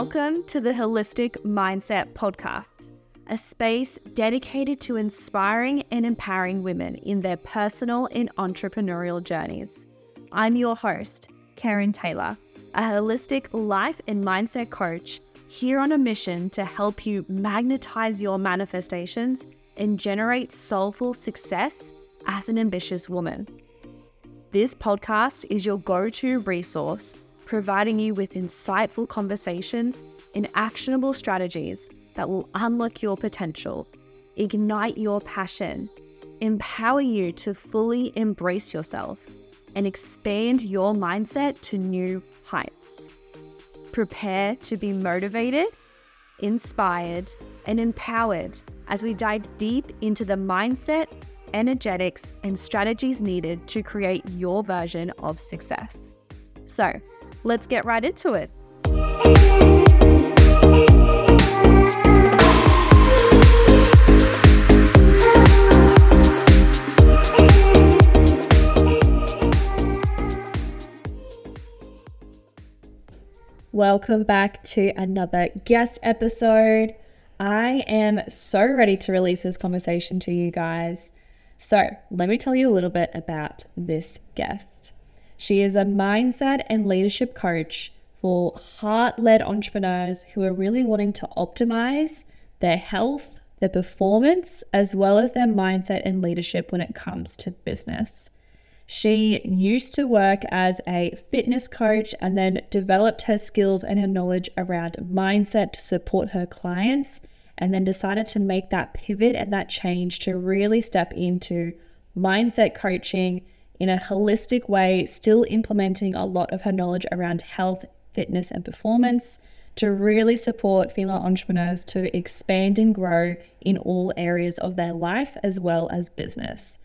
Welcome to the Holistic Mindset Podcast, a space dedicated to inspiring and empowering women in their personal and entrepreneurial journeys. I'm your host, Karen Taylor, a holistic life and mindset coach here on a mission to help you magnetize your manifestations and generate soulful success as an ambitious woman. This podcast is your go to resource, providing you with insightful conversations and actionable strategies that will unlock your potential, ignite your passion, empower you to fully embrace yourself, and expand your mindset to new heights. Prepare to be motivated, inspired, and empowered as we dive deep into the mindset, energetics, and strategies needed to create your version of success. So, let's get right into it. Welcome back to another guest episode. I am so ready to release this conversation to you guys. So, let me tell you a little bit about this guest. She is a mindset and leadership coach for heart led entrepreneurs who are really wanting to optimize their health, their performance, as well as their mindset and leadership when it comes to business. She used to work as a fitness coach and then developed her skills and her knowledge around mindset to support her clients, and then decided to make that pivot and that change to really step into mindset coaching in a holistic way, still implementing a lot of her knowledge around health, fitness, and performance to really support female entrepreneurs to expand and grow in all areas of their life as well as business.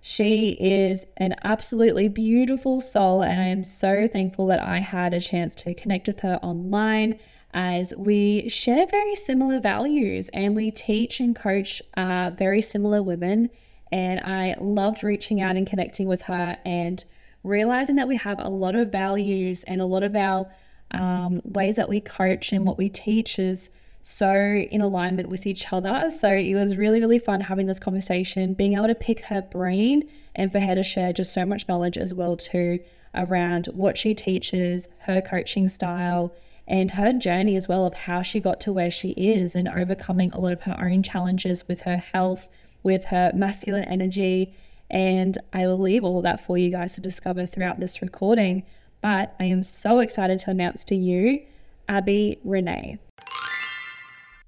She is an absolutely beautiful soul, and I am so thankful that I had a chance to connect with her online as we share very similar values and we teach and coach uh, very similar women. And I loved reaching out and connecting with her and realizing that we have a lot of values and a lot of our um, ways that we coach and what we teach is so in alignment with each other. So it was really, really fun having this conversation, being able to pick her brain and for her to share just so much knowledge as well too around what she teaches, her coaching style, and her journey as well of how she got to where she is and overcoming a lot of her own challenges with her health, with her masculine energy. And I will leave all that for you guys to discover throughout this recording. But I am so excited to announce to you Abbey Renee.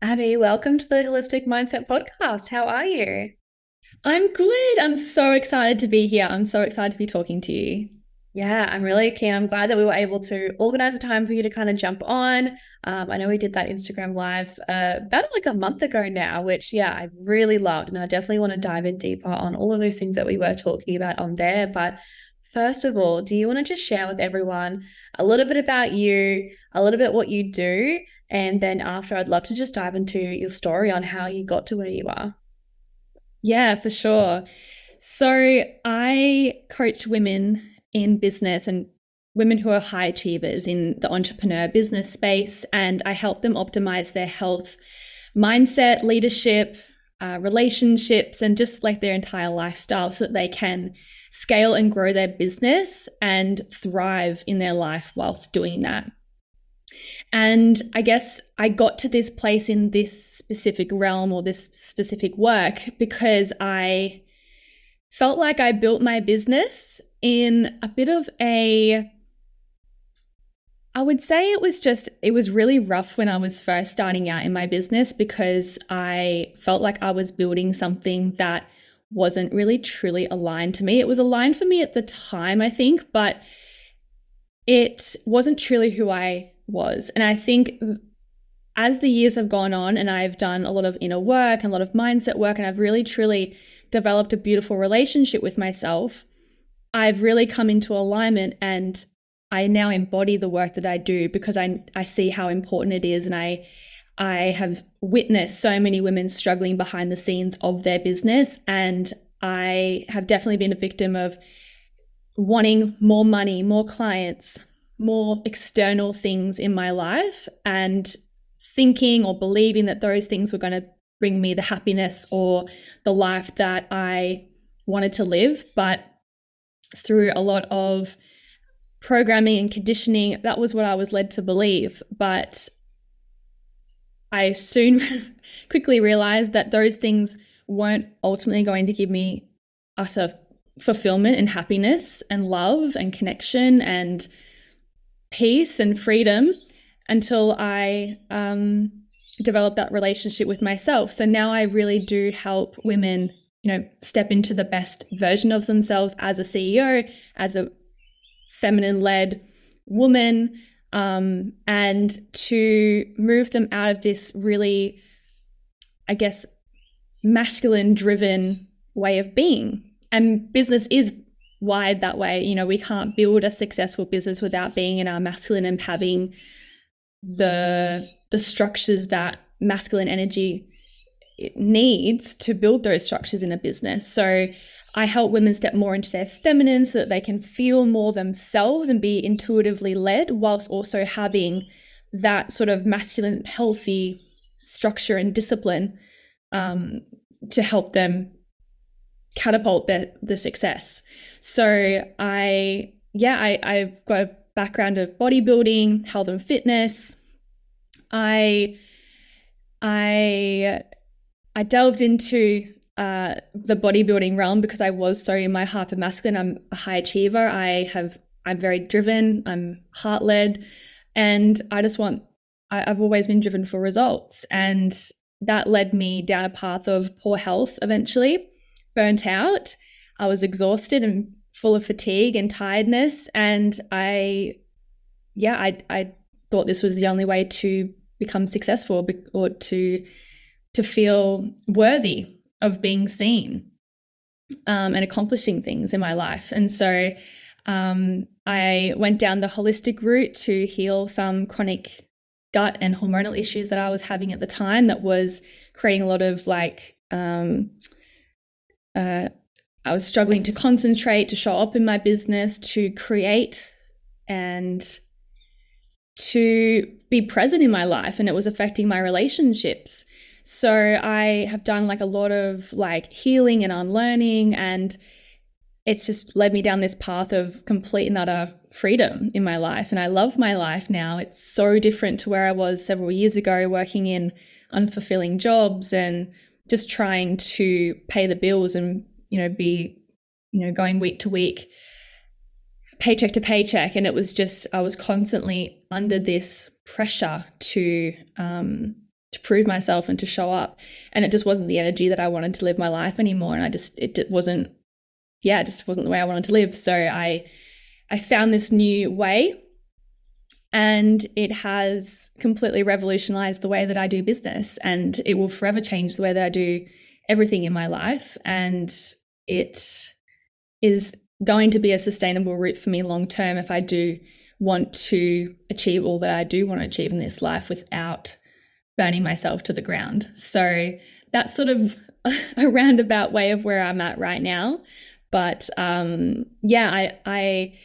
Abbey, welcome to the Holistic Mindset Podcast. How are you? I'm good. I'm so excited to be here. I'm so excited to be talking to you. Yeah, I'm really keen. I'm glad that we were able to organize a time for you to kind of jump on. Um, I know we did that Instagram live uh, about like a month ago now, which, yeah, I really loved. And I definitely want to dive in deeper on all of those things that we were talking about on there. But first of all, do you want to just share with everyone a little bit about you, a little bit what you do, and then after, I'd love to just dive into your story on how you got to where you are. Yeah, for sure. So I coach women in business and women who are high achievers in the entrepreneur business space, and I help them optimize their health, mindset, leadership, uh, relationships, and just like their entire lifestyle so that they can scale and grow their business and thrive in their life whilst doing that. And I guess I got to this place in this specific realm or this specific work because I felt like I built my business in a bit of a I would say it was just, it was really rough when I was first starting out in my business because I felt like I was building something that wasn't really truly aligned to me. It was aligned for me at the time, I think, but it wasn't truly who I was. And I think as the years have gone on and I've done a lot of inner work and a lot of mindset work, and I've really truly developed a beautiful relationship with myself, I've really come into alignment and I now embody the work that I do because I, I see how important it is. And I, I have witnessed so many women struggling behind the scenes of their business. And I have definitely been a victim of wanting more money, more clients, more external things in my life and thinking or believing that those things were going to bring me the happiness or the life that I wanted to live. But through a lot of programming and conditioning, that was what I was led to believe. But I soon quickly realized that those things weren't ultimately going to give me utter fulfillment and happiness and love and connection and peace and freedom until I um, developed that relationship with myself. So now I really do help women, you know, step into the best version of themselves as a CEO, as a feminine led woman, um, and to move them out of this really, I guess, masculine driven way of being. And business is wired that way. You know, we can't build a successful business without being in our masculine and having the the structures that masculine energy needs to build those structures in a business. So I help women step more into their feminine so that they can feel more themselves and be intuitively led, whilst also having that sort of masculine, healthy structure and discipline um, to help them catapult their the success. So I yeah, I, I've got a background of bodybuilding, health and fitness. I I I delved into uh, the bodybuilding realm because I was so in my hyper masculine. I'm a high achiever. I have I'm very driven. I'm heart led, and I just want. I, I've always been driven for results, and that led me down a path of poor health. Eventually, burnt out. I was exhausted and full of fatigue and tiredness, and I, yeah, I I thought this was the only way to become successful or to to feel worthy of being seen um, and accomplishing things in my life. And so um, I went down the holistic route to heal some chronic gut and hormonal issues that I was having at the time that was creating a lot of like, um, uh, I was struggling to concentrate, to show up in my business, to create and to be present in my life. And it was affecting my relationships. So I have done like a lot of like healing and unlearning and it's just led me down this path of complete and utter freedom in my life and I love my life now. It's so different to where I was several years ago working in unfulfilling jobs and just trying to pay the bills and you know be you know going week to week paycheck to paycheck and it was just I was constantly under this pressure to um to prove myself and to show up. And it just wasn't the energy that i wanted to live my life anymore. And i just it, it wasn't yeah it just wasn't the way i wanted to live. So i i found this new way. And it has completely revolutionized the way that i do business. And it will forever change the way that i do everything in my life. And it is going to be a sustainable route for me long term if i do want to achieve all that i do want to achieve in this life without burning myself to the ground. So that's sort of a roundabout way of where I'm at right now. But um, yeah, I, I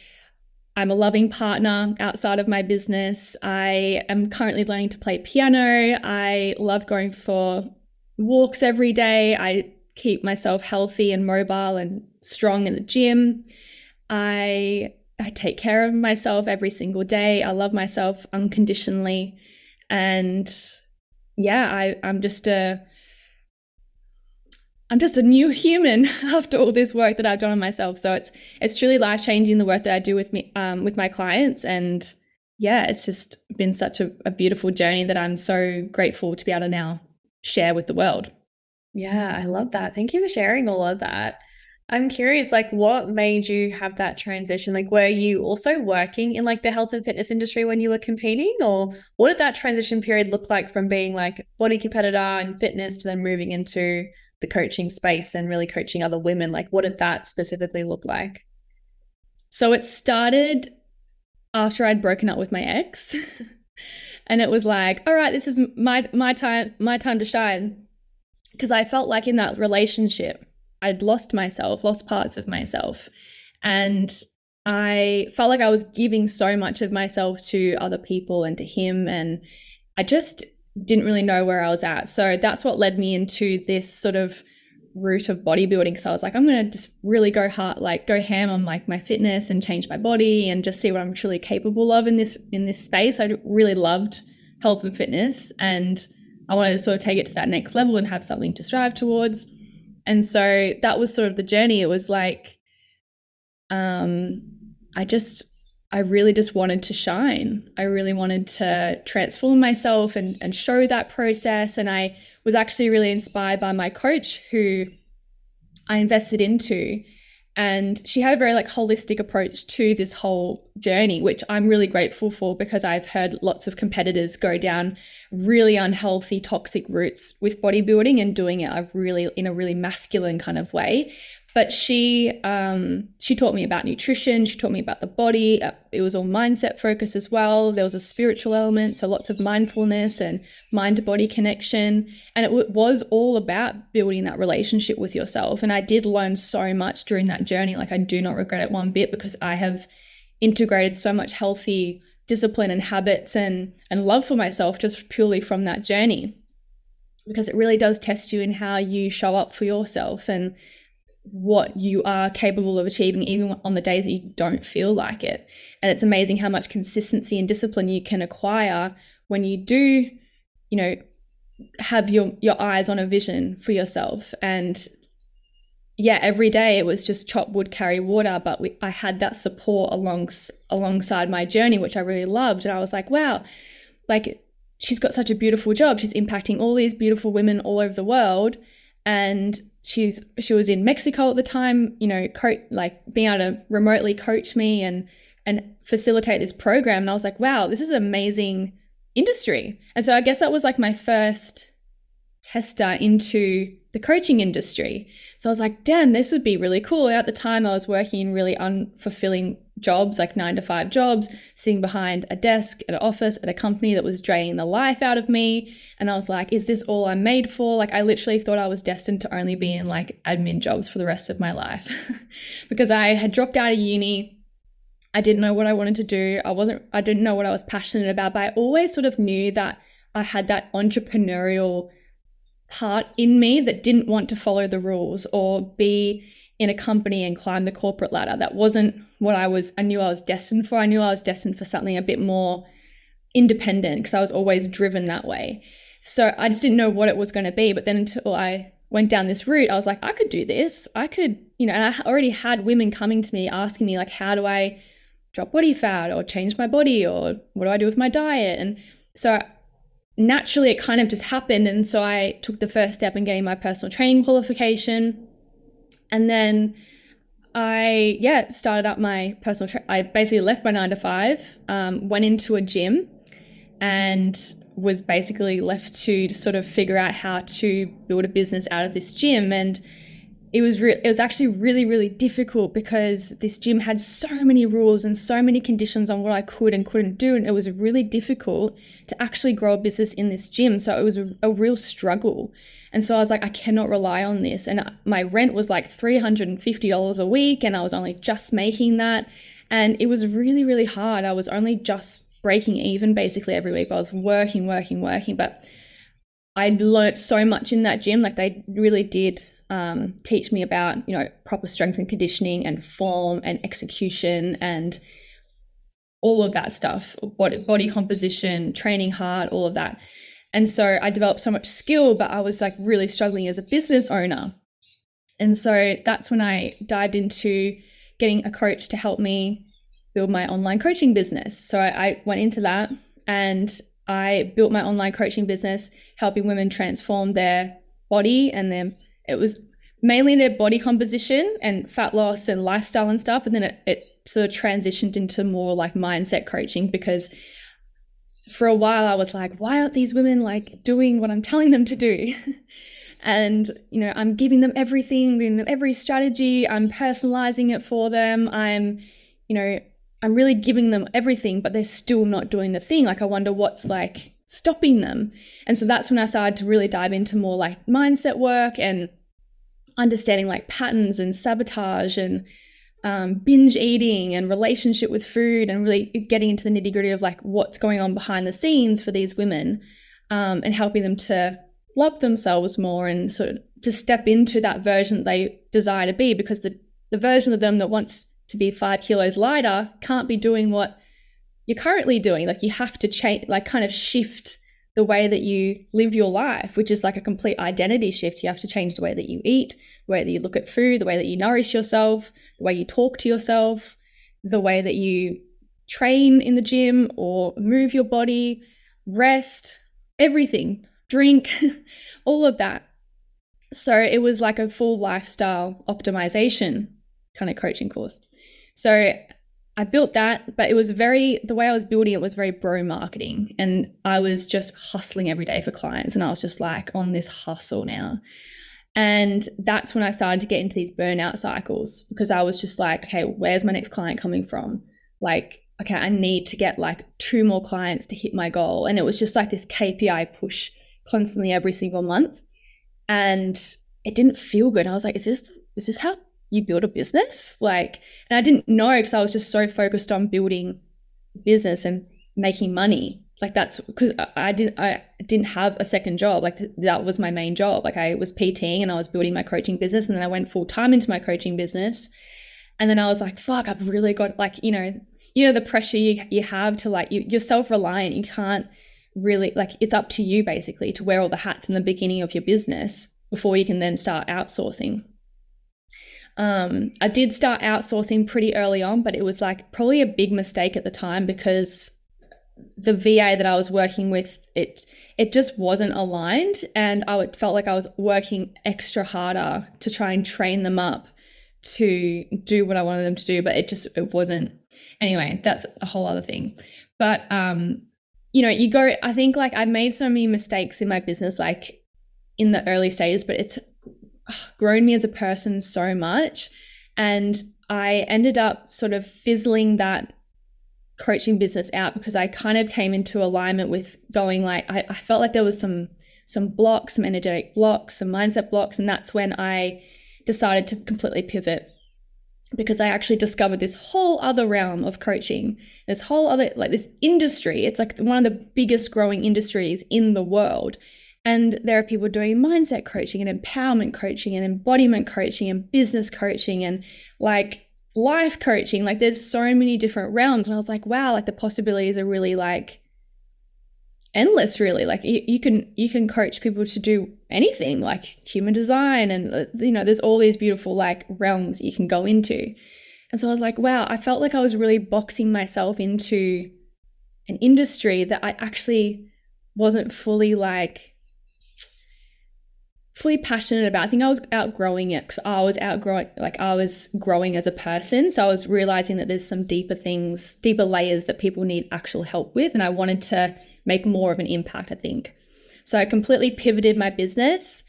I'm a loving partner outside of my business. I am currently learning to play piano. I love going for walks every day. I keep myself healthy and mobile and strong in the gym. I I take care of myself every single day. I love myself unconditionally and yeah, I, I'm just a I'm just a new human after all this work that I've done on myself. So it's it's truly life changing the work that I do with me um, with my clients, and yeah, it's just been such a, a beautiful journey that I'm so grateful to be able to now share with the world. Yeah, I love that. Thank you for sharing all of that. I'm curious, like, what made you have that transition? Like, were you also working in like the health and fitness industry when you were competing, or what did that transition period look like from being like body competitor and fitness to then moving into the coaching space and really coaching other women? Like, what did that specifically look like? So it started after I'd broken up with my ex, and it was like, all right, this is my my time, my time to shine, because I felt like in that relationship I'd lost myself, lost parts of myself. And I felt like I was giving so much of myself to other people and to him. And I just didn't really know where I was at. So that's what led me into this sort of route of bodybuilding. So I was like, I'm going to just really go hard, like go ham on like my fitness and change my body and just see what I'm truly capable of in this in this space. I really loved health and fitness and I wanted to sort of take it to that next level and have something to strive towards. And so that was sort of the journey. It was like um I just I really just wanted to shine. I really wanted to transform myself and, and show that process. And I was actually really inspired by my coach who I invested into. And she had a very like holistic approach to this whole journey, which I'm really grateful for because I've heard lots of competitors go down really unhealthy, toxic routes with bodybuilding and doing it a really in a really masculine kind of way but she um, she taught me about nutrition. She taught me about the body. Uh, it was all mindset focus as well. There was a spiritual element so lots of mindfulness and mind to body connection. And it w- was all about building that relationship with yourself. And i did learn so much during that journey. Like i do not regret it one bit because i have integrated so much healthy discipline and habits and and love for myself just purely from that journey. Because it really does test you in how you show up for yourself. And what you are capable of achieving, even on the days that you don't feel like it. And it's amazing how much consistency and discipline you can acquire when you do, you know, have your your eyes on a vision for yourself. And yeah, every day it was just chop wood, carry water, but we, I had that support along alongside my journey, which I really loved. And I was like, wow, like she's got such a beautiful job. She's impacting all these beautiful women all over the world, and she's she was in Mexico at the time, you know, co- like being able to remotely coach me and and facilitate this program. And I was like, wow, this is an amazing industry. And so I guess that was like my first tester into the coaching industry. So I was like, damn, this would be really cool. And at the time, I was working in really unfulfilling jobs, like nine to five jobs, sitting behind a desk at an office at a company that was draining the life out of me. And I was like, is this all I'm made for? Like, I literally thought I was destined to only be in like admin jobs for the rest of my life because I had dropped out of uni. I didn't know what I wanted to do. I wasn't, I didn't know what I was passionate about, but I always sort of knew that I had that entrepreneurial part in me that didn't want to follow the rules or be in a company and climb the corporate ladder. That wasn't what I was, I knew I was destined for. I knew I was destined for something a bit more independent because I was always driven that way. So I just didn't know what it was going to be. But then until I went down this route, I was like, I could do this. I could, you know, and I already had women coming to me asking me, like, how do I drop body fat or change my body or what do I do with my diet? And so naturally it kind of just happened. And so I took the first step in getting my personal training qualification. And then I, yeah, started up my personal, tra- I basically left my nine to five, um, went into a gym and was basically left to sort of figure out how to build a business out of this gym. And it was re- it was actually really really difficult because this gym had so many rules and so many conditions on what I could and couldn't do and it was really difficult to actually grow a business in this gym. So it was a, a real struggle. And so I was like I cannot rely on this. And my rent was like $350 a week and I was only just making that. And it was really really hard. I was only just breaking even basically every week. I was working working working but I learnt so much in that gym. Like they really did um, teach me about you know proper strength and conditioning and form and execution and all of that stuff body, body composition training hard all of that. And so i developed so much skill but i was like really struggling as a business owner. And so that's when i dived into getting a coach to help me build my online coaching business. So i, I went into that and i built my online coaching business helping women transform their body and their it was mainly their body composition and fat loss and lifestyle and stuff. And then it, it sort of transitioned into more like mindset coaching because for a while I was like, why aren't these women like doing what I'm telling them to do? and you know, I'm giving them everything, giving them every strategy, I'm personalizing it for them. I'm, you know, I'm really giving them everything, but they're still not doing the thing. Like I wonder what's like stopping them. And so that's when I started to really dive into more like mindset work and understanding like patterns and sabotage and um, binge eating and relationship with food and really getting into the nitty gritty of like what's going on behind the scenes for these women um, and helping them to love themselves more and sort of to step into that version that they desire to be because the, the version of them that wants to be five kilos lighter can't be doing what you're currently doing. Like you have to change, like kind of shift the way that you live your life, which is like a complete identity shift. You have to change the way that you eat, the way that you look at food, the way that you nourish yourself, the way you talk to yourself, the way that you train in the gym or move your body, rest, everything, drink, all of that. So it was like a full lifestyle optimization kind of coaching course. So I built that, but it was very, the way I was building it was very bro marketing. And I was just hustling every day for clients. And I was just like on this hustle now. And that's when I started to get into these burnout cycles because I was just like, okay, where's my next client coming from? Like, okay, I need to get like two more clients to hit my goal. And it was just like this KPI push constantly every single month. And it didn't feel good. I was like, is this is this how you build a business? Like, and I didn't know because I was just so focused on building business and making money. Like that's because I didn't I didn't have a second job. Like that was my main job. Like I was PTing and I was building my coaching business, and then I went full time into my coaching business. And then I was like, fuck, I've really got like, you know, you know, the pressure you, you have to like you, you're self-reliant. You can't really like it's up to you basically to wear all the hats in the beginning of your business before you can then start outsourcing. Um, I did start outsourcing pretty early on, but it was like probably a big mistake at the time because the VA that I was working with, it it just wasn't aligned, and I would, felt like I was working extra harder to try and train them up to do what I wanted them to do, but it just it wasn't. Anyway, that's a whole other thing. But um, you know, you go. I think like I made so many mistakes in my business, like in the early stages, but it's grown me as a person so much. And I ended up sort of fizzling that coaching business out because I kind of came into alignment with going like I, I felt like there was some some blocks, some energetic blocks, some mindset blocks, and that's when I decided to completely pivot because I actually discovered this whole other realm of coaching, this whole other like this industry. It's like one of the biggest growing industries in the world. And there are people doing mindset coaching and empowerment coaching and embodiment coaching and business coaching and like life coaching. Like there's so many different realms. And I was like, wow, like the possibilities are really like endless really like you, you can you can coach people to do anything like human design and uh, you know there's all these beautiful like realms you can go into and so i was like wow i felt like i was really boxing myself into an industry that i actually wasn't fully like fully passionate about. I think I was outgrowing it because I was outgrowing, like I was growing as a person. So I was realizing that there's some deeper things, deeper layers that people need actual help with. And I wanted to make more of an impact, I think. So I completely pivoted my business.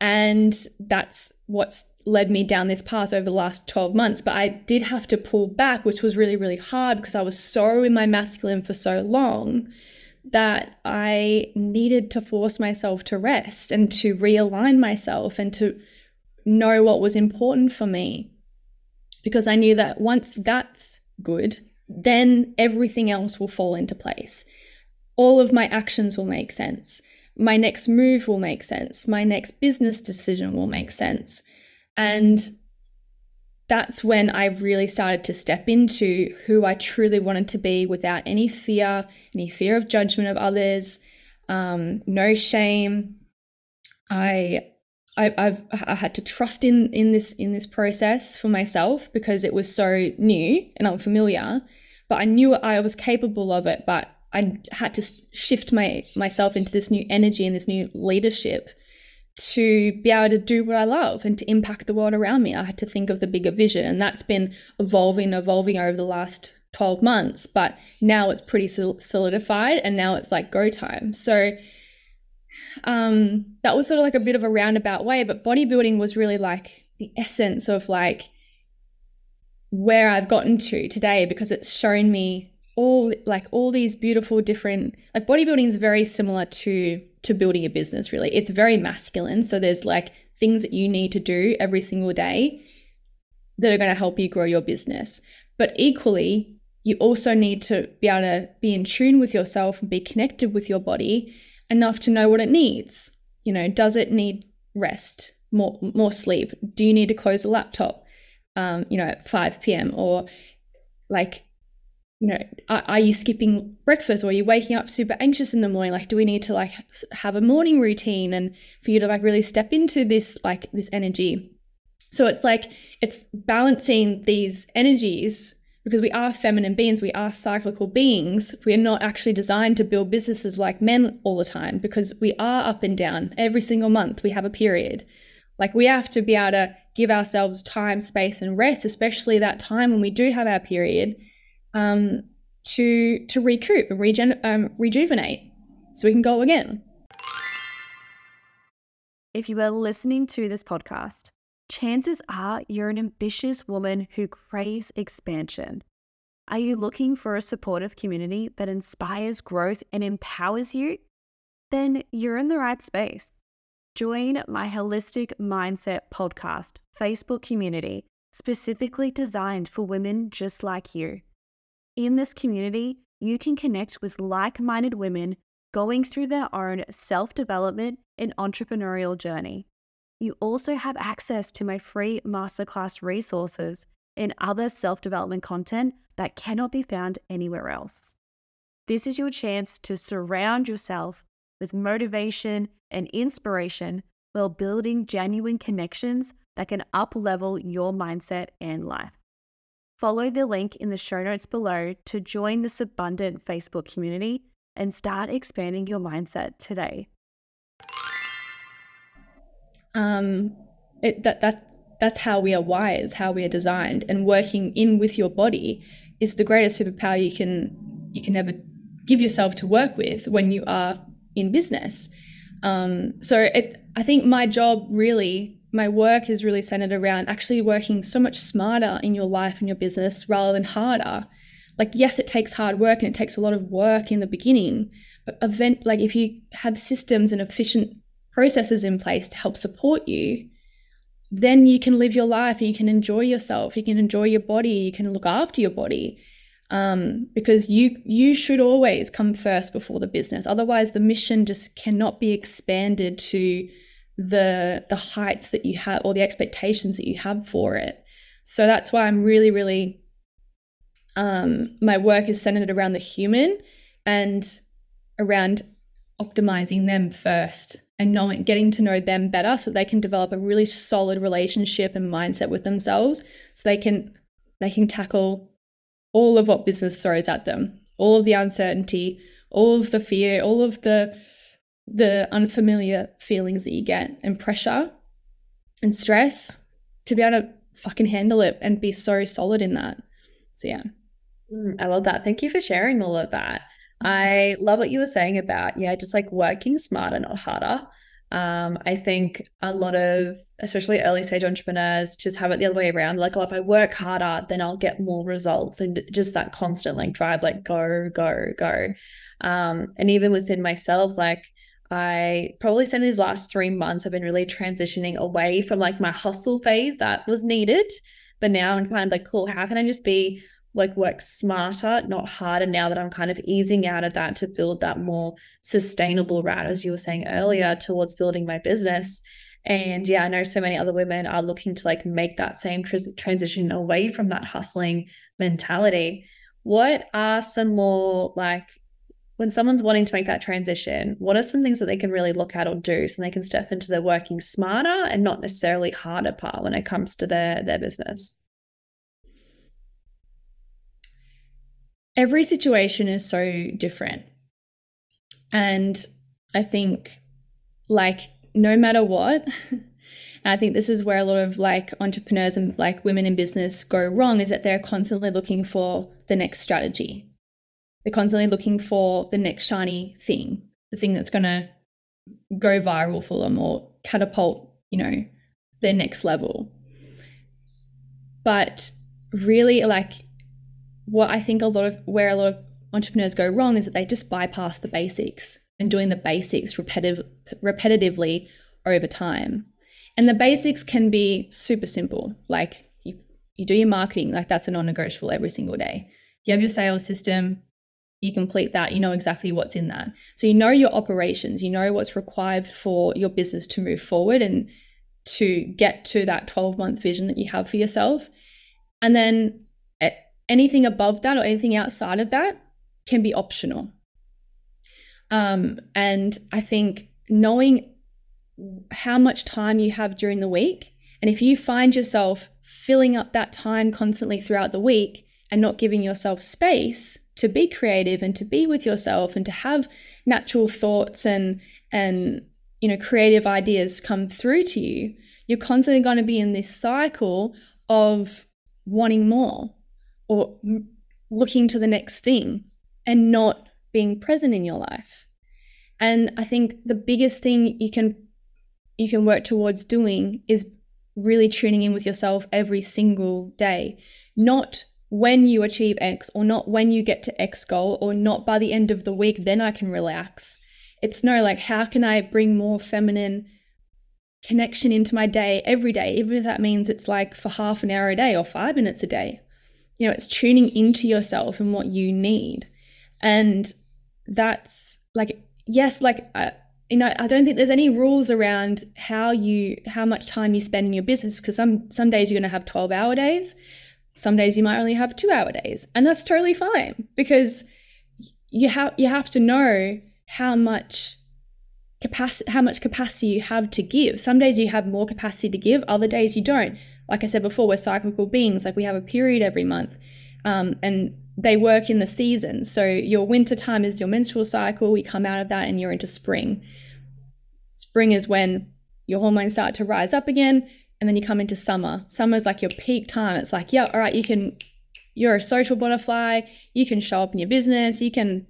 And that's what's led me down this path over the last 12 months. But I did have to pull back, which was really, really hard because I was so in my masculine for so long that I needed to force myself to rest and to realign myself and to know what was important for me. Because I knew that once that's good, then everything else will fall into place. All of my actions will make sense. My next move will make sense. My next business decision will make sense. And that's when I really started to step into who I truly wanted to be without any fear, any fear of judgment of others, um, no shame. I, I, I've I had to trust in in this in this process for myself because it was so new and unfamiliar, but I knew I was capable of it. But I had to shift my myself into this new energy and this new leadership to be able to do what I love and to impact the world around me. I had to think of the bigger vision, and that's been evolving, evolving over the last 12 months. But now it's pretty solidified, and now it's like go time. So um, that was sort of like a bit of a roundabout way, but bodybuilding was really like the essence of like where I've gotten to today because it's shown me all like all these beautiful different like bodybuilding is very similar to to building a business really it's very masculine so there's like things that you need to do every single day that are going to help you grow your business. But equally, you also need to be able to be in tune with yourself and be connected with your body enough to know what it needs. You know, does it need rest, more more sleep? Do you need to close the laptop, um, you know, at 5 p.m. or like, you know, are, are you skipping breakfast or are you waking up super anxious in the morning? Like, do we need to like have a morning routine and for you to like really step into this like this energy? So it's like it's balancing these energies because we are feminine beings, we are cyclical beings. We are not actually designed to build businesses like men all the time because we are up and down every single month. We have a period. Like we have to be able to give ourselves time, space, and rest, especially that time when we do have our period, um, to to recoup and regen- um, rejuvenate, so we can go again. If you are listening to this podcast chances are you're an ambitious woman who craves expansion. Are you looking for a supportive community that inspires growth and empowers you? Then you're in the right space. Join my Holistic Mindset Podcast Facebook community, specifically designed for women just like you. In this community, you can connect with like minded women going through their own self development and entrepreneurial journey. You also have access to my free masterclass resources and other self development content that cannot be found anywhere else. This is your chance to surround yourself with motivation and inspiration while building genuine connections that can up level your mindset and life. Follow the link in the show notes below to join this abundant Facebook community and start expanding your mindset today um, it, that that's that's how we are wired, how we are designed, and working in with your body is the greatest superpower you can you can ever give yourself to work with when you are in business. Um, so it, I think my job really, my work is really centered around actually working so much smarter in your life and your business rather than harder. Like yes, it takes hard work and it takes a lot of work in the beginning, but event like if you have systems and efficient processes in place to help support you, then you can live your life and you can enjoy yourself. You can enjoy your body. You can look after your body. Um, because you you should always come first before the business. Otherwise, the mission just cannot be expanded to the the heights that you have or the expectations that you have for it. So that's why I'm really, really um, my work is centered around the human and around optimizing them first and knowing getting to know them better so they can develop a really solid relationship and mindset with themselves so they can they can tackle all of what business throws at them all of the uncertainty all of the fear all of the the unfamiliar feelings that you get and pressure and stress to be able to fucking handle it and be so solid in that so yeah mm, i love that thank you for sharing all of that I love what you were saying about, yeah, just like working smarter, not harder. Um, I think a lot of, especially early stage entrepreneurs, just have it the other way around. Like, oh, if I work harder, then I'll get more results, and just that constant like drive, like go, go, go. Um, and even within myself, like I probably spent these last three months, I've been really transitioning away from like my hustle phase that was needed, but now I'm kind of like, cool, how can I just be like work smarter, not harder now that I'm kind of easing out of that to build that more sustainable route, as you were saying earlier, towards building my business. And yeah, I know so many other women are looking to like make that same tr- transition away from that hustling mentality. What are some more like when someone's wanting to make that transition, what are some things that they can really look at or do so they can step into the working smarter and not necessarily harder part when it comes to their their business? every situation is so different. And I think, like, no matter what, I think this is where a lot of like entrepreneurs and like women in business go wrong is that they're constantly looking for the next strategy. They're constantly looking for the next shiny thing, the thing that's going to go viral for them or catapult, you know, their next level. But really, like, what I think a lot of where a lot of entrepreneurs go wrong is that they just bypass the basics and doing the basics repetitive, repetitively over time. And the basics can be super simple, like you, you do your marketing, like that's a non negotiable every single day. You have your sales system, you complete that, you know exactly what's in that. So you know your operations, you know what's required for your business to move forward and to get to that 12 month vision that you have for yourself. And then anything above that or anything outside of that can be optional. Um, and I think knowing how much time you have during the week, and if you find yourself filling up that time constantly throughout the week and not giving yourself space to be creative and to be with yourself and to have natural thoughts and and you know creative ideas come through to you you're constantly going to be in this cycle of wanting more or looking to the next thing and not being present in your life. And i think the biggest thing you can you can work towards doing is really tuning in with yourself every single day not when you achieve X or not when you get to X goal or not by the end of the week, then I can relax. It's no like, how can I bring more feminine connection into my day every day, even if that means it's like for half an hour a day or five minutes a day? You know, it's tuning into yourself and what you need. And that's like, yes, like, uh, you know, I don't think there's any rules around how you, how much time you spend in your business because some, some days you're going to have 12 hour days some days you might only have two hour days, and that's totally fine because you have you have to know how much capacity how much capacity you have to give. Some days you have more capacity to give, other days you don't. Like I said before, we're cyclical beings. Like we have a period every month, um, and they work in the seasons. So your winter time is your menstrual cycle. You come out of that and you're into spring. Spring is when your hormones start to rise up again and then you come into summer. Summer's like your peak time. It's like, yeah, all right, you can, you're a social butterfly. You can show up in your business. You can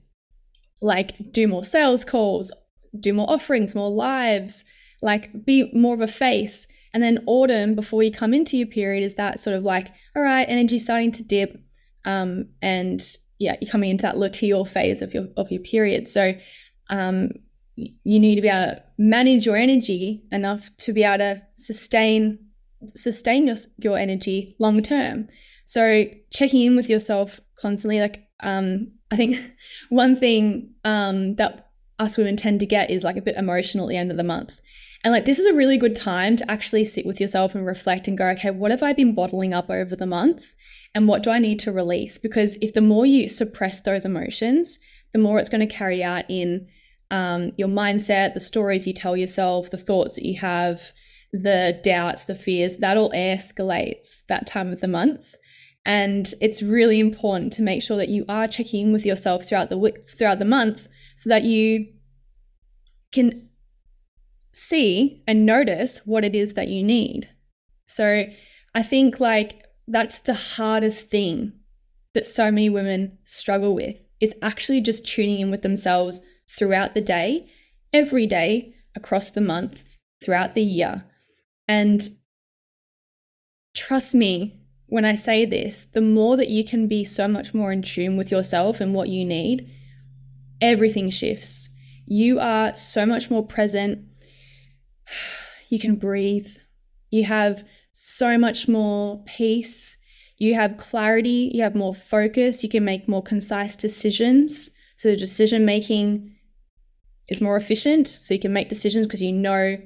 like do more sales calls, do more offerings, more lives, like be more of a face. And then autumn, before you come into your period, is that sort of like, all right, energy starting to dip. Um, and yeah, you're coming into that luteal phase of your of your period. So um, you need to be able to manage your energy enough to be able to sustain sustain your, your energy long term. So checking in with yourself constantly like um i think one thing um that us women tend to get is like a bit emotional at the end of the month. And like this is a really good time to actually sit with yourself and reflect and go okay what have i been bottling up over the month and what do i need to release? Because if the more you suppress those emotions the more it's going to carry out in um, your mindset, the stories you tell yourself, the thoughts that you have, the doubts, the fears, that all escalates that time of the month. And it's really important to make sure that you are checking in with yourself throughout the week, throughout the month, so that you can see and notice what it is that you need. So I think like that's the hardest thing that so many women struggle with is actually just tuning in with themselves throughout the day, every day, across the month, throughout the year. And trust me when I say this, the more that you can be so much more in tune with yourself and what you need, everything shifts. You are so much more present. You can breathe. You have so much more peace. You have clarity. You have more focus. You can make more concise decisions. So, decision making is more efficient. So you can make decisions because you know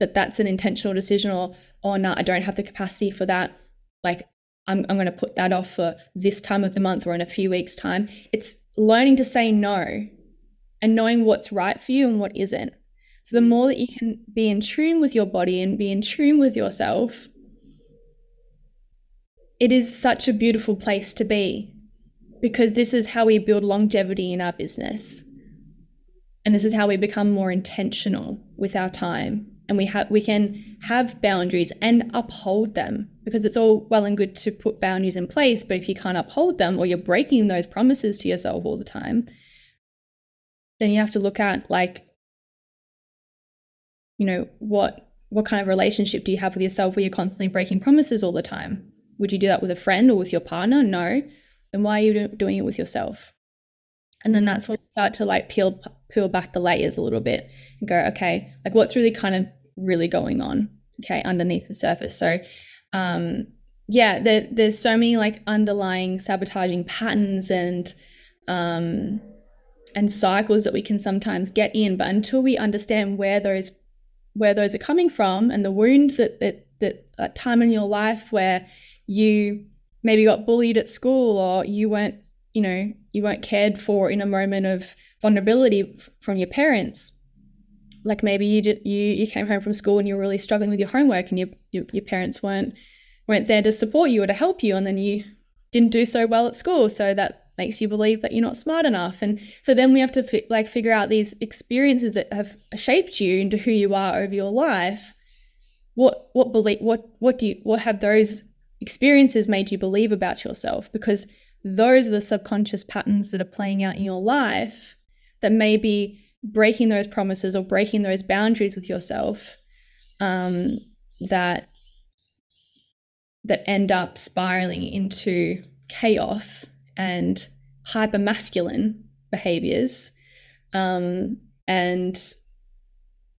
that that's an intentional decision or, oh, no, I don't have the capacity for that. Like, I'm, I'm going to put that off for this time of the month or in a few weeks' time. It's learning to say no and knowing what's right for you and what isn't. So the more that you can be in tune with your body and be in tune with yourself, it is such a beautiful place to be because this is how we build longevity in our business. And this is how we become more intentional with our time. And we have we can have boundaries and uphold them because it's all well and good to put boundaries in place, but if you can't uphold them or you're breaking those promises to yourself all the time, then you have to look at like you know what what kind of relationship do you have with yourself where you're constantly breaking promises all the time? Would you do that with a friend or with your partner? No. Then why are you doing it with yourself and then that's when you start to like peel peel back the layers a little bit and go, okay, like what's really kind of really going on, okay, underneath the surface. So um yeah, there, there's so many like underlying sabotaging patterns and um, and cycles that we can sometimes get in. But until we understand where those where those are coming from and the wounds that that that, that time in your life where you maybe got bullied at school or you weren't you know you weren't cared for in a moment of vulnerability from your parents. Like maybe you did you you came home from school and you were really struggling with your homework and your, your your parents weren't weren't there to support you or to help you and then you didn't do so well at school. So that makes you believe that you're not smart enough. And so then we have to fi- like figure out these experiences that have shaped you into who you are over your life. What what believe what what do you what have those experiences made you believe about yourself? Because those are the subconscious patterns that are playing out in your life that may be breaking those promises or breaking those boundaries with yourself um, that that end up spiraling into chaos and hyper masculine behaviors um, and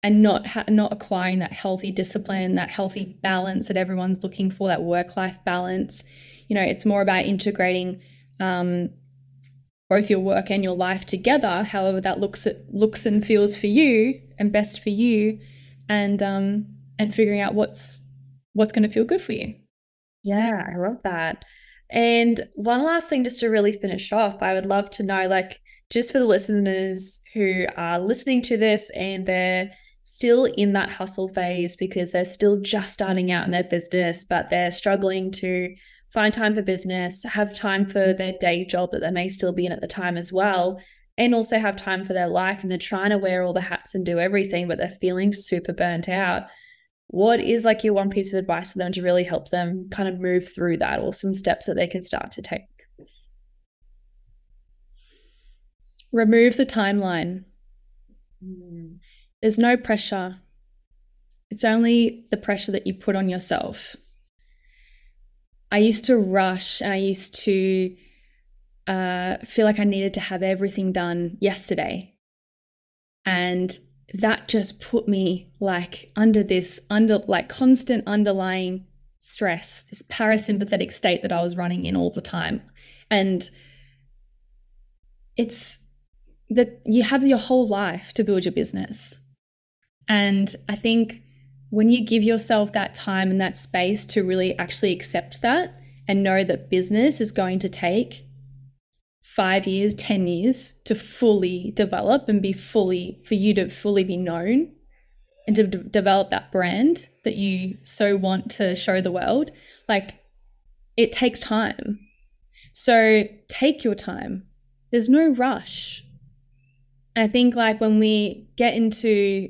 and not ha- not acquiring that healthy discipline that healthy balance that everyone's looking for that work life balance. You know it's more about integrating um, both your work and your life together however that looks at, looks and feels for you and best for you and um, and figuring out what's what's going to feel good for you yeah, I love that. And one last thing, just to really finish off, I would love to know, like, just for the listeners who are listening to this and they're still in that hustle phase because they're still just starting out in their business, but they're struggling to find time for business, have time for their day job that they may still be in at the time as well, and also have time for their life. And they're trying to wear all the hats and do everything, but they're feeling super burnt out what is like your one piece of advice for them to really help them kind of move through that or some steps that they can start to take? Remove the timeline. Mm. There's no pressure. It's only the pressure that you put on yourself. I used to rush and I used to uh, feel like I needed to have everything done yesterday. And that just put me like under this under like constant underlying stress this parasympathetic state that i was running in all the time and it's that you have your whole life to build your business and i think when you give yourself that time and that space to really actually accept that and know that business is going to take five years, 10 years to fully develop and be fully, for you to fully be known and to d- develop that brand that you so want to show the world, like it takes time. So take your time. There's no rush. I think like when we get into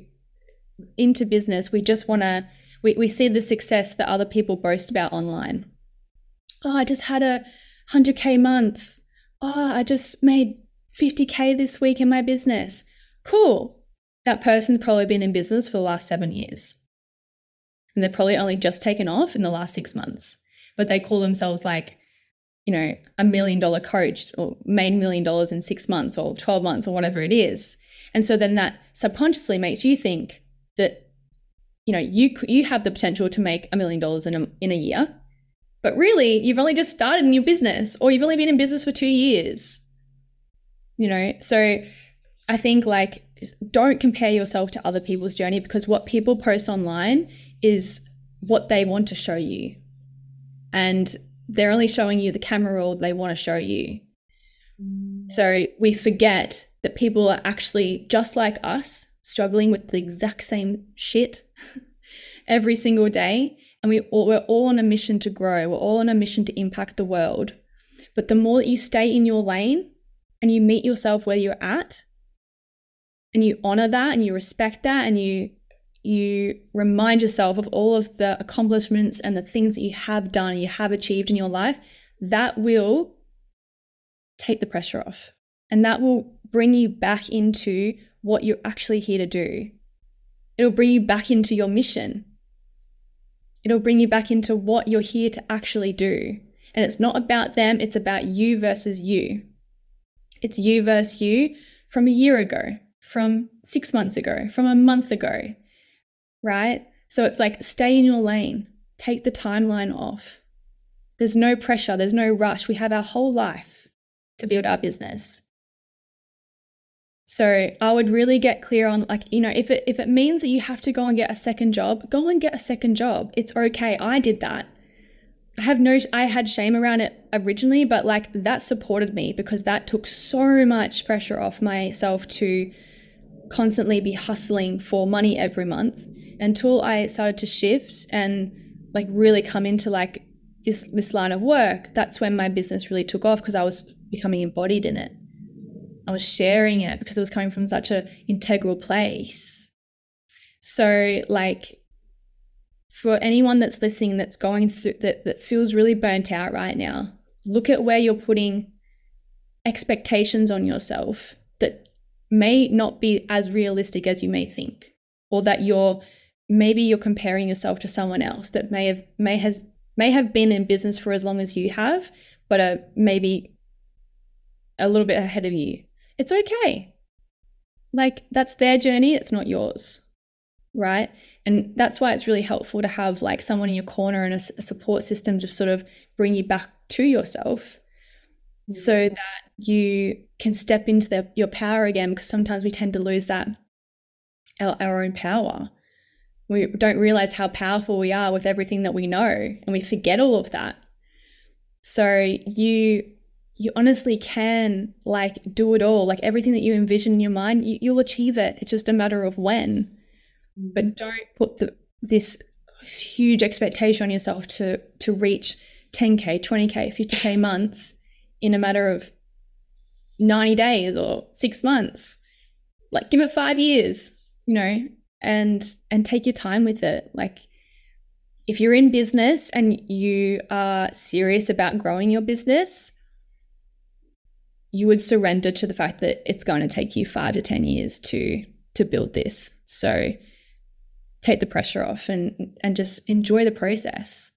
into business, we just want to we, we see the success that other people boast about online. Oh, I just had a 100k month oh, I just made 50K this week in my business. Cool. That person's probably been in business for the last seven years. And they're probably only just taken off in the last six months. But they call themselves like, you know, a million dollar coach or made million dollars in six months or 12 months or whatever it is. And so then that subconsciously makes you think that, you know, you, you have the potential to make a million dollars in a, in a year but really, you've only just started in your business or you've only been in business for two years. You know, so I think like don't compare yourself to other people's journey because what people post online is what they want to show you. And they're only showing you the camera roll they want to show you. Mm. So we forget that people are actually just like us, struggling with the exact same shit every single day and we all, we're all on a mission to grow. We're all on a mission to impact the world. But the more that you stay in your lane and you meet yourself where you're at, and you honor that and you respect that and you you remind yourself of all of the accomplishments and the things that you have done, you have achieved in your life, that will take the pressure off. And that will bring you back into what you're actually here to do. It'll bring you back into your mission. It'll bring you back into what you're here to actually do. And it's not about them, it's about you versus you. It's you versus you from a year ago, from six months ago, from a month ago, right? So it's like stay in your lane, take the timeline off, There's no pressure, there's no rush. We have our whole life to build our business. So I would really get clear on like, you know, if it if it means that you have to go and get a second job, go and get a second job. It's okay. I did that. I have no I had shame around it originally, but like that supported me because that took so much pressure off myself to constantly be hustling for money every month until I started to shift and like really come into like this this line of work. That's when my business really took off because I was becoming embodied in it. I was sharing it because it was coming from such an integral place. So, like, for anyone that's listening that's going through that, that feels really burnt out right now, look at where you're putting expectations on yourself that may not be as realistic as you may think, or that you're maybe you're comparing yourself to someone else that may have may has may have been in business for as long as you have, but are maybe a little bit ahead of you it's okay. Like that's their journey, it's not yours. Right. And that's why it's really helpful to have like someone in your corner and a, a support system just sort of bring you back to yourself mm. so that you can step into the, your power again because sometimes we tend to lose that our, our own power we don't realize how powerful we are with everything that we know and we forget all of that so you you honestly can like do it all. Like everything that you envision in your mind you, you'll achieve it. It's just a matter of when. But mm-hmm. don't put the, this huge expectation on yourself to to reach 10k 20k 50k months in a matter of 90 days or 6 months. Like give it 5 years you know and and take your time with it. Like if you're in business and you are serious about growing your business you would surrender to the fact that it's going to take you five to 10 years to to build this. So take the pressure off and and just enjoy the process.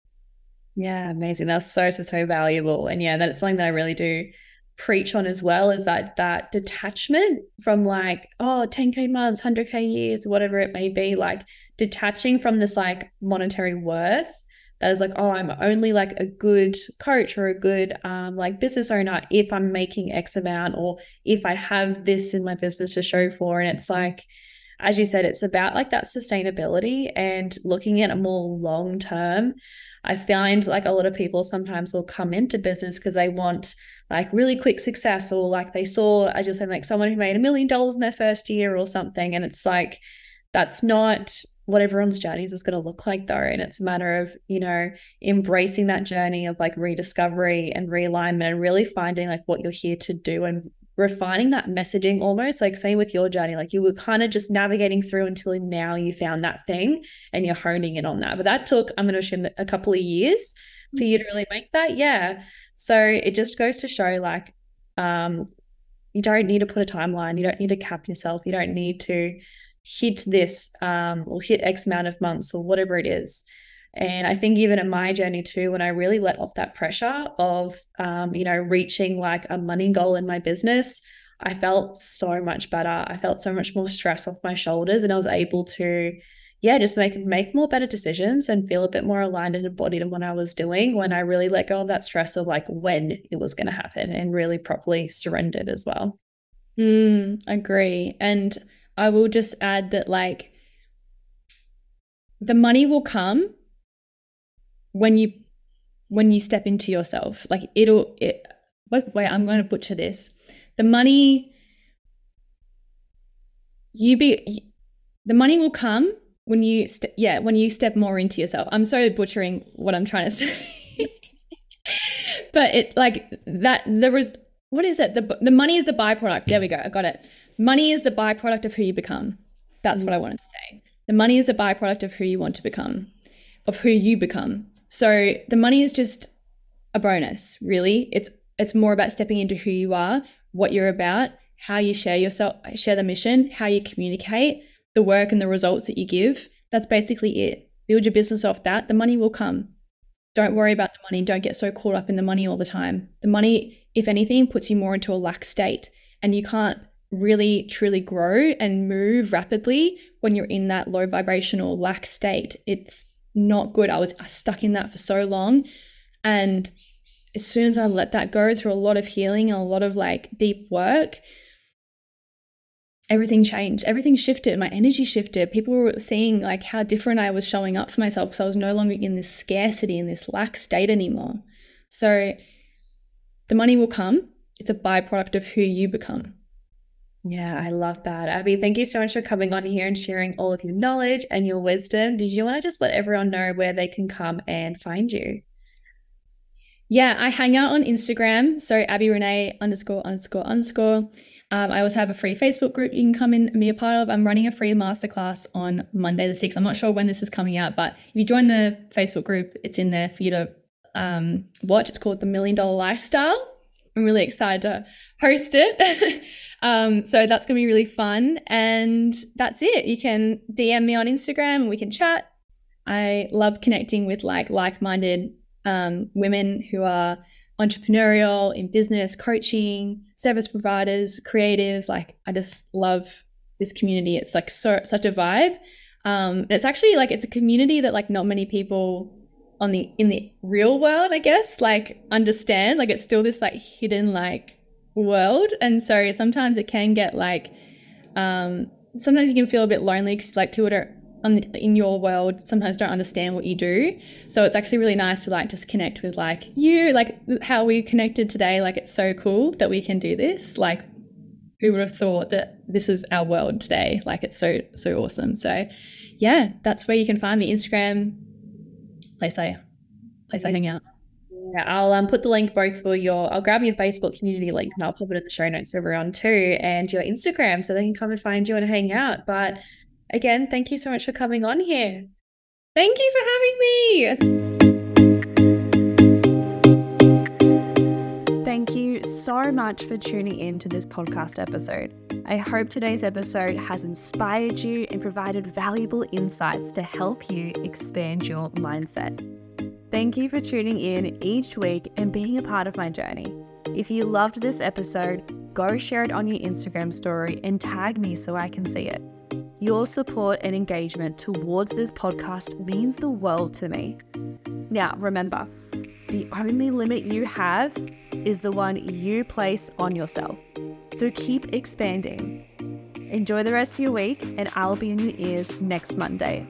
Yeah, amazing. That's so so so valuable. And yeah, that's something that I really do preach on as well is that that detachment from like oh 10k months 100k years whatever it may be like detaching from this like monetary worth that is like, oh, I'm only like a good coach or a good um, like business owner if I'm making X amount or if I have this in my business to show for. And it's like, as you said, it's about like that sustainability and looking at a more long term. I find like a lot of people sometimes will come into business because they want like really quick success or like they saw, as you're saying, like someone who made a million dollars in their first year or something. And it's like, that's not what everyone's journeys is going to look like though and it's a matter of you know embracing that journey of like rediscovery and realignment and really finding like what you're here to do and refining that messaging almost like same with your journey like you were kind of just navigating through until now you found that thing and you're honing in on that but that took i'm going to assume a couple of years for you to really make that yeah. So it just goes to show like um you don't need to put a timeline you don't need to cap yourself you don't need to hit this um, or hit X amount of months or whatever it is. And I think even in my journey too, when I really let off that pressure of, um, you know, reaching like a money goal in my business, I felt so much better. I felt so much more stress off my shoulders, and I was able to, yeah, just make make more better decisions and feel a bit more aligned and embodied in what I was doing when I really let go of that stress of like when it was going to happen and really properly surrendered as well. Mm, agree. And I will just add that like the money will come when you when you step into yourself. Like it'll it wait, I'm going to butcher this. The money you be the money will come when you st- yeah when you step more into yourself. I'm so butchering what i'm trying to say. But it like that there was what is it? The, the money is the byproduct. There we go i got it money is the byproduct of who you become. That's mm. what I wanted to say. The money is the byproduct of who you want to become, of who you become. So the money is just a bonus, really. It's it's more about stepping into who you are, what you're about, how you share yourself, share the mission, how you communicate, the work and the results that you give. That's basically it. Build your business off that. The money will come. Don't worry about the money. Don't get so caught up in the money all the time. The money, if anything, puts you more into a lack state and you can't really truly grow and move rapidly when you're in that low vibrational lack state. It's not good. I was stuck in that for so long. And as soon as I let that go through a lot of healing and a lot of like deep work, everything changed. Everything shifted. My energy shifted. People were seeing like how different I was showing up for myself because I was no longer in this scarcity in this lack state anymore. So the money will come. It's a byproduct of who you become. Yeah, I love that. Abbey, thank you so much for coming on here and sharing all of your knowledge and your wisdom. Did you want to just let everyone know where they can come and find you? Yeah, I hang out on Instagram. So Abbey Renee underscore underscore underscore. Um, I also have a free Facebook group you can come in and be a part of. I'm running a free masterclass on Monday the 6th. I'm not sure when this is coming out, but if you join the Facebook group, it's in there for you to um, watch. It's called The Million Dollar Lifestyle. I'm really excited to host it. um, so that's going to be really fun. And that's it. You can DM me on Instagram and we can chat. I love connecting with like like-minded um, women who are entrepreneurial in business, coaching, service providers, creatives. Like I just love this community. It's like so such a vibe. Um, it's actually like it's a community that like not many people on the in the real world, I guess, like understand. Like it's still this like hidden like world, and so sometimes it can get like um, sometimes you can feel a bit lonely because like people don't on the, in your world sometimes don't understand what you do. So it's actually really nice to like just connect with like you, like how we connected today. Like it's so cool that we can do this. Like who would have thought that this is our world today? Like it's so so awesome. So yeah, that's where you can find me. Instagram, place I place I hang out. Yeah, I'll um, put the link both for your. I'll grab your Facebook community link and I'll pop it in the show notes for everyone too, and your Instagram so they can come and find you and hang out. But again, thank you so much for coming on here. Thank you for having me. Thank you so much for tuning in to this podcast episode. I hope today's episode has inspired you and provided valuable insights to help you expand your mindset. Thank you for tuning in each week and being a part of my journey. If you loved this episode, go share it on your Instagram story and tag me so I can see it. Your support and engagement towards this podcast means the world to me. Now, remember, the only limit you have is the one you place on yourself. So keep expanding. Enjoy the rest of your week, and I'll be in your ears next Monday.